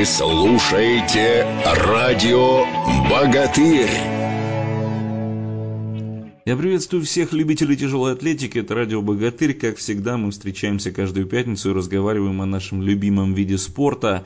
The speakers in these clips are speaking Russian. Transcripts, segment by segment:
Вы слушаете радио «Богатырь». Я приветствую всех любителей тяжелой атлетики. Это радио «Богатырь». Как всегда, мы встречаемся каждую пятницу и разговариваем о нашем любимом виде спорта.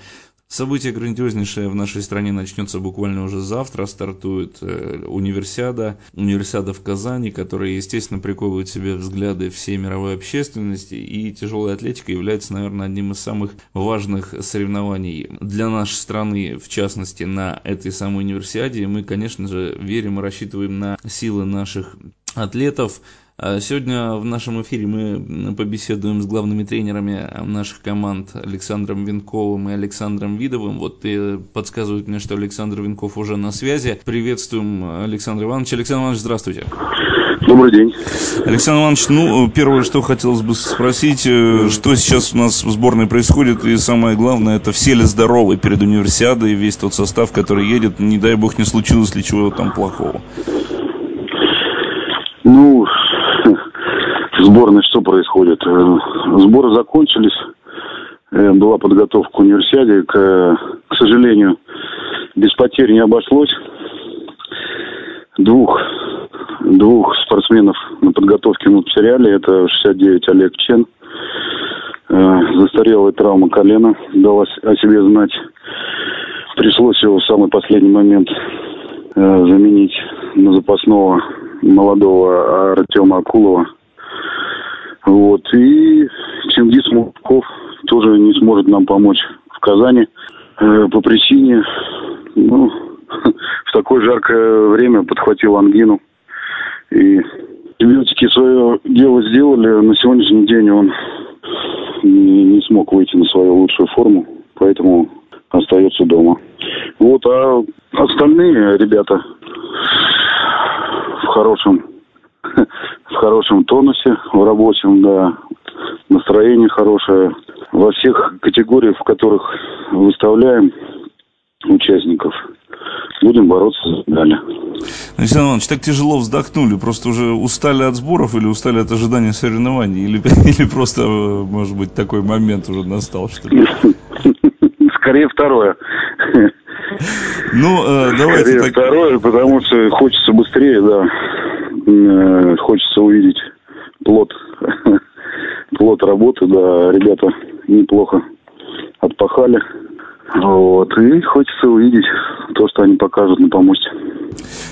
Событие грандиознейшее в нашей стране начнется буквально уже завтра. Стартует э, универсиада, универсиада в Казани, которая, естественно, приковывает себе взгляды всей мировой общественности. И тяжелая атлетика является, наверное, одним из самых важных соревнований для нашей страны, в частности, на этой самой универсиаде. И мы, конечно же, верим и рассчитываем на силы наших атлетов, сегодня в нашем эфире мы побеседуем с главными тренерами наших команд Александром Винковым и Александром Видовым. Вот и подсказывают мне, что Александр Винков уже на связи. Приветствуем Александра Ивановича. Александр Иванович, здравствуйте. Добрый день. Александр Иванович, ну, первое, что хотелось бы спросить, э, что сейчас у нас в сборной происходит, и самое главное, это все ли здоровы перед универсиадой, весь тот состав, который едет, не дай бог, не случилось ли чего там плохого? Ну, сборной что происходит? Э, сборы закончились, э, была подготовка к универсиаде, к, к сожалению, без потерь не обошлось. Двух, двух спортсменов на подготовке мы потеряли. Это 69 Олег Чен. Э, застарелая травма колена дала о себе знать. Пришлось его в самый последний момент заменить на запасного молодого Артема Акулова. Вот. И Чингис Мурков тоже не сможет нам помочь в Казани э, по причине, ну, в такое жаркое время подхватил ангину. И антибиотики свое дело сделали. На сегодняшний день он не, не смог выйти на свою лучшую форму, поэтому остается дома. Вот, а остальные ребята в хорошем в хорошем тонусе, в рабочем, да. Настроение хорошее. Во всех категориях, в которых выставляем участников, будем бороться за медали. Александр Иванович, так тяжело вздохнули, просто уже устали от сборов или устали от ожидания соревнований? Или, или просто, может быть, такой момент уже настал, что ли? Скорее второе. Ну, э, давайте Скорее так... второе, потому что хочется быстрее, да. Э, хочется увидеть плод, плод работы, да, ребята неплохо отпахали. Вот, и хочется увидеть то, что они покажут на помосте.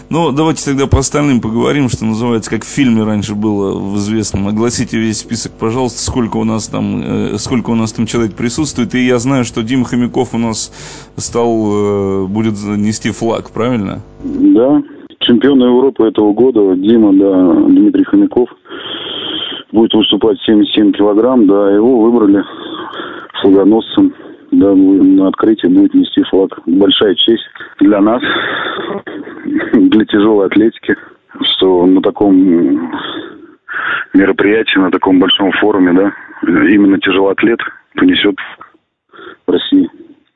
Ну, давайте тогда по остальным поговорим, что называется, как в фильме раньше было в известном. Огласите весь список, пожалуйста, сколько у нас там, э, сколько у нас там человек присутствует. И я знаю, что Дима Хомяков у нас стал, э, будет нести флаг, правильно? Да, чемпион Европы этого года, Дима, да, Дмитрий Хомяков, будет выступать 77 килограмм, да, его выбрали флагоносцем, да, на открытии будет нести флаг. Большая честь для нас, для тяжелой атлетики, что на таком мероприятии, на таком большом форуме, да, именно тяжелоатлет понесет в России,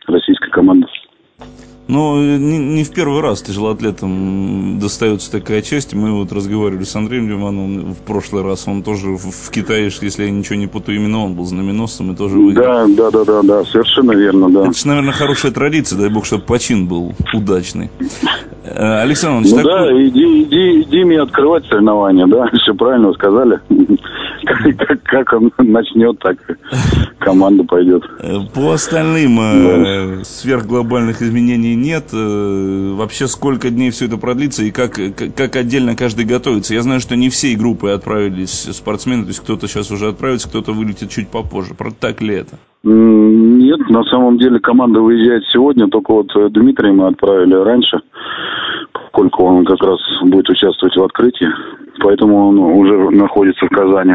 российская команда. Ну, не, не в первый раз тяжелоатлетам достается такая честь. Мы вот разговаривали с Андреем Димановым в прошлый раз. Он тоже в, в Китае, если я ничего не путаю, именно он был знаменосцем и тоже выиграл. Да, да, да, да, да, совершенно верно, да. Это же, наверное, хорошая традиция, дай бог, чтобы почин был удачный. Э, Александр Иванович, ну, так... да, иди, иди, иди мне открывать соревнования, да, все правильно сказали. Как, как он начнет, так команда пойдет. Э, по остальным э, сверхглобальных изменений нет. Вообще сколько дней все это продлится и как, как отдельно каждый готовится? Я знаю, что не все группы отправились спортсмены, то есть кто-то сейчас уже отправится, кто-то вылетит чуть попозже. Так ли это? Нет, на самом деле команда выезжает сегодня, только вот э, Дмитрия мы отправили раньше, поскольку он как раз будет участвовать в открытии, поэтому он уже находится в Казани.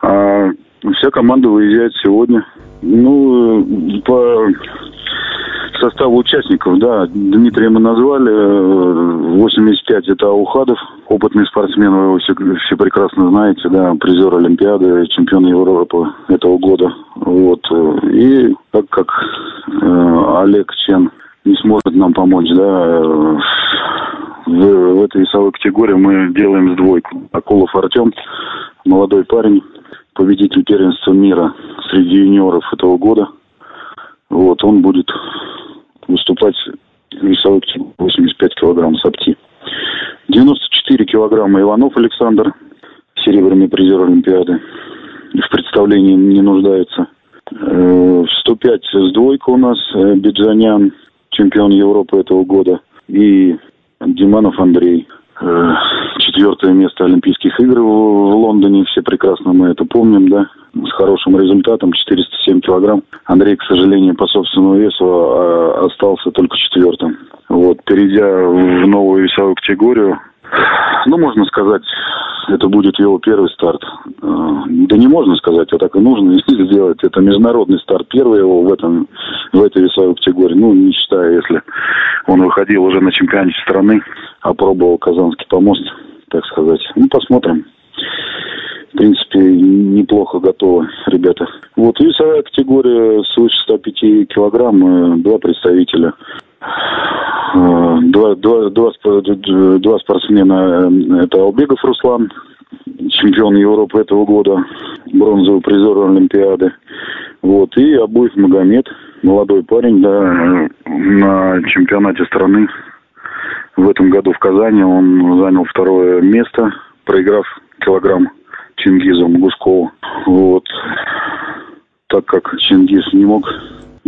А вся команда выезжает сегодня. Ну, э, по составу участников, да, Дмитрия мы назвали, 85 э, это Аухадов, опытный спортсмен, вы его все, все прекрасно знаете, да, призер Олимпиады, чемпион Европы этого года, вот, и так как э, Олег Чен не сможет нам помочь, да, в, в этой весовой категории мы делаем сдвойку. Акулов Артем, молодой парень, победитель первенства мира среди юниоров этого года. Вот, он будет выступать весовой 85 килограмм сапти. 94 килограмма Иванов Александр, серебряный призер Олимпиады. В представлении не нуждается. Э, в 105 с двойка у нас э, Биджанян, чемпион Европы этого года. И Диманов Андрей. Четвертое место Олимпийских игр в Лондоне. Все прекрасно мы это помним, да. С хорошим результатом, 407 килограмм. Андрей, к сожалению, по собственному весу а, остался только четвертым. Вот, перейдя в новую весовую категорию, ну, можно сказать, это будет его первый старт. А, да не можно сказать, а так и нужно сделать. Это международный старт. Первый его в, этом, в этой весовой категории. Ну, не считая, если он выходил уже на чемпионате страны, опробовал Казанский помост, так сказать. Ну, посмотрим. В принципе, неплохо готовы ребята. Вот весовая категория свыше 105 килограмм, два представителя Э, два, два, два, два спортсмена. Э, это Албегов Руслан, чемпион Европы этого года, бронзовый призер Олимпиады. Вот. И Абуев Магомед, молодой парень, да, на чемпионате страны в этом году в Казани. Он занял второе место, проиграв килограмм Чингизу Гускову. Вот. Так как Чингиз не мог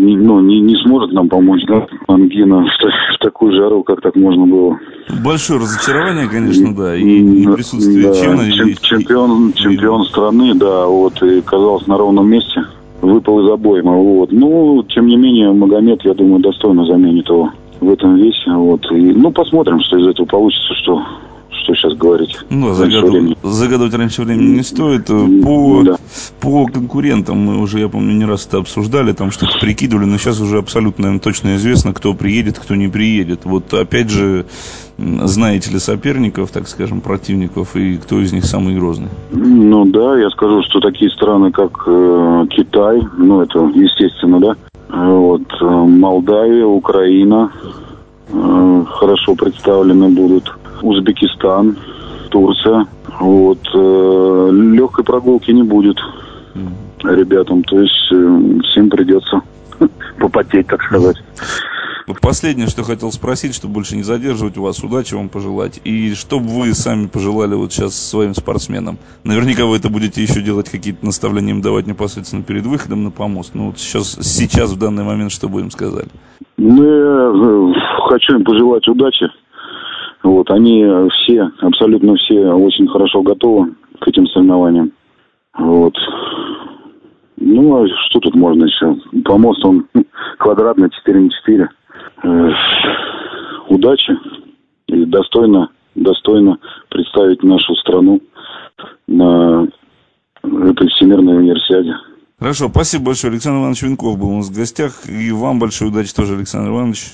не, ну, не, не сможет нам помочь, да, ангина в, в такую жару, как так можно было. Большое разочарование, конечно, да, и, и присутствие да, Чена. Чем, чемпион, и... чемпион страны, да, вот, и казалось на ровном месте, выпал из обойма, вот. Ну, тем не менее, Магомед, я думаю, достойно заменит его в этом весе, вот. И, ну, посмотрим, что из этого получится, что что сейчас говорить. Ну, загадывать, загадывать раньше времени не стоит. По, да. по конкурентам мы уже, я помню, не раз это обсуждали, там что-то прикидывали, но сейчас уже абсолютно наверное, точно известно, кто приедет, кто не приедет. Вот опять же, знаете ли соперников, так скажем, противников, и кто из них самый грозный? Ну да, я скажу, что такие страны, как э, Китай, ну это естественно, да, вот, э, Молдавия, Украина, э, хорошо представлены будут. Узбекистан, Турция. Вот. Э, легкой прогулки не будет ребятам. То есть э, всем придется попотеть, так сказать. Последнее, что хотел спросить, чтобы больше не задерживать вас, удачи вам пожелать. И что бы вы сами пожелали вот сейчас своим спортсменам? Наверняка вы это будете еще делать, какие-то наставления им давать непосредственно перед выходом на помост. Ну вот сейчас, сейчас в данный момент, что бы им сказали? Ну, я э, хочу им пожелать удачи вот, они все, абсолютно все очень хорошо готовы к этим соревнованиям. Вот. Ну, а что тут можно еще? Помост, он квадратный, 4 на 4. Э, удачи и достойно, достойно представить нашу страну на этой всемирной универсиаде. Хорошо, спасибо большое. Александр Иванович Винков был у нас в гостях. И вам большой удачи тоже, Александр Иванович.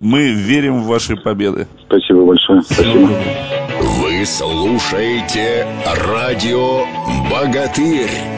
Мы верим в ваши победы. Спасибо большое. Спасибо. Вы слушаете радио «Богатырь».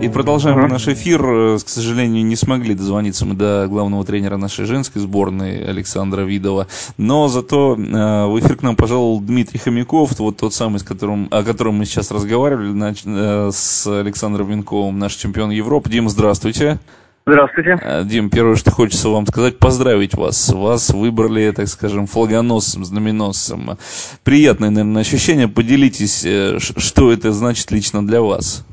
И продолжаем uh-huh. наш эфир. Э, к сожалению, не смогли дозвониться мы до главного тренера нашей женской сборной Александра Видова. Но зато э, в эфир к нам пожаловал Дмитрий Хомяков, вот тот самый, с которым, о котором мы сейчас разговаривали, нач, э, с Александром Винковым, наш чемпион Европы. Дим, здравствуйте. Здравствуйте. Э, Дим, первое, что хочется вам сказать, поздравить вас. Вас выбрали, так скажем, флагоносцем, знаменосцем. Приятное, наверное, ощущение. Поделитесь, э, что это значит лично для вас.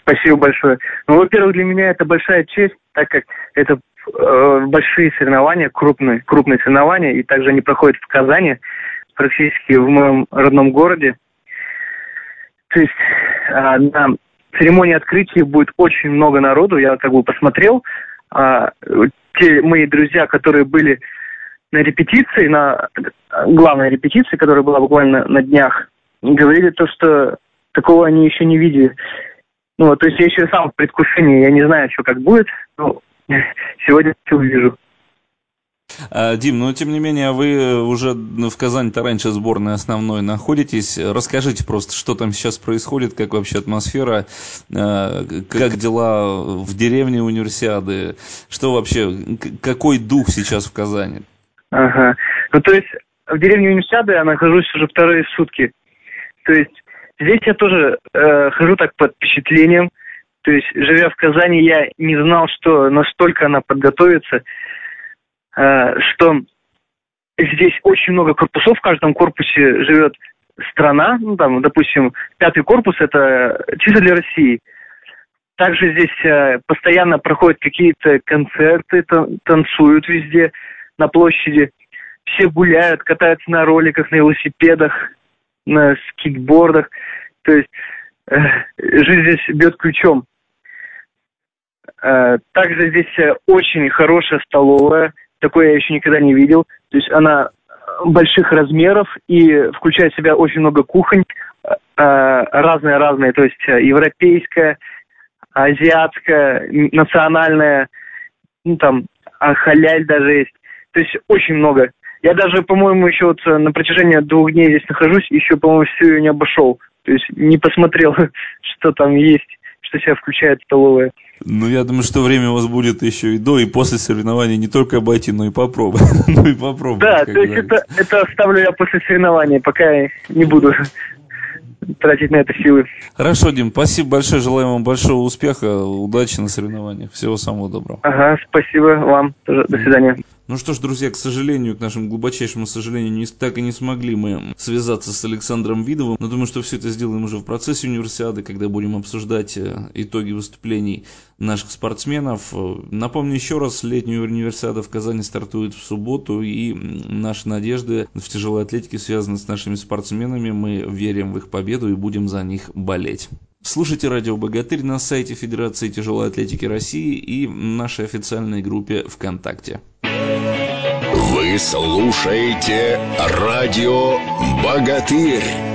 Спасибо большое. Ну, во-первых, для меня это большая честь, так как это э, большие соревнования, крупные, крупные соревнования, и также они проходят в Казани, практически в моем родном городе. То есть э, на церемонии открытия будет очень много народу, я как бы посмотрел. Э, те мои друзья, которые были на репетиции, на главной репетиции, которая была буквально на днях, говорили то, что такого они еще не видели. Ну, то есть я еще сам в предвкушении, я не знаю, что как будет, но сегодня все увижу. А, Дим, но тем не менее, вы уже в Казани-то раньше сборной основной находитесь. Расскажите просто, что там сейчас происходит, как вообще атмосфера, а, как дела в деревне универсиады, что вообще, какой дух сейчас в Казани? Ага. Ну, то есть в деревне универсиады я нахожусь уже вторые сутки. То есть Здесь я тоже э, хожу так под впечатлением. То есть, живя в Казани, я не знал, что настолько она подготовится. что здесь очень много корпусов, в каждом корпусе живет страна, ну там, допустим, пятый корпус это чисто для России. Также здесь э, постоянно проходят какие-то концерты, танцуют везде на площади. Все гуляют, катаются на роликах, на велосипедах, на скейтбордах. То есть э, жизнь здесь бьет ключом. Э, также здесь э, очень хорошая столовая. Такое я еще никогда не видел. То есть она больших размеров и включает в себя очень много кухонь, разные-разные, то есть европейская, азиатская, национальная, ну там, халяль даже есть. То есть очень много. Я даже, по-моему, еще вот на протяжении двух дней здесь нахожусь, еще, по-моему, всю ее не обошел. То есть не посмотрел, что там есть, что себя включает столовая. Ну, я думаю, что время у вас будет еще и до, и после соревнований не только обойти, но и попробовать. ну и попробовать. Да, то есть это, это оставлю я после соревнований, пока я не буду тратить на это силы. Хорошо, Дим, спасибо большое, желаю вам большого успеха, удачи на соревнованиях, всего самого доброго. Ага, спасибо вам, до свидания. Ну что ж, друзья, к сожалению, к нашему глубочайшему сожалению, не, так и не смогли мы связаться с Александром Видовым, но думаю, что все это сделаем уже в процессе универсиады, когда будем обсуждать э, итоги выступлений наших спортсменов. Напомню еще раз, летняя универсиада в Казани стартует в субботу, и наши надежды в тяжелой атлетике связаны с нашими спортсменами. Мы верим в их победу и будем за них болеть. Слушайте радио «Богатырь» на сайте Федерации тяжелой атлетики России и нашей официальной группе ВКонтакте. Вы слушаете радио «Богатырь».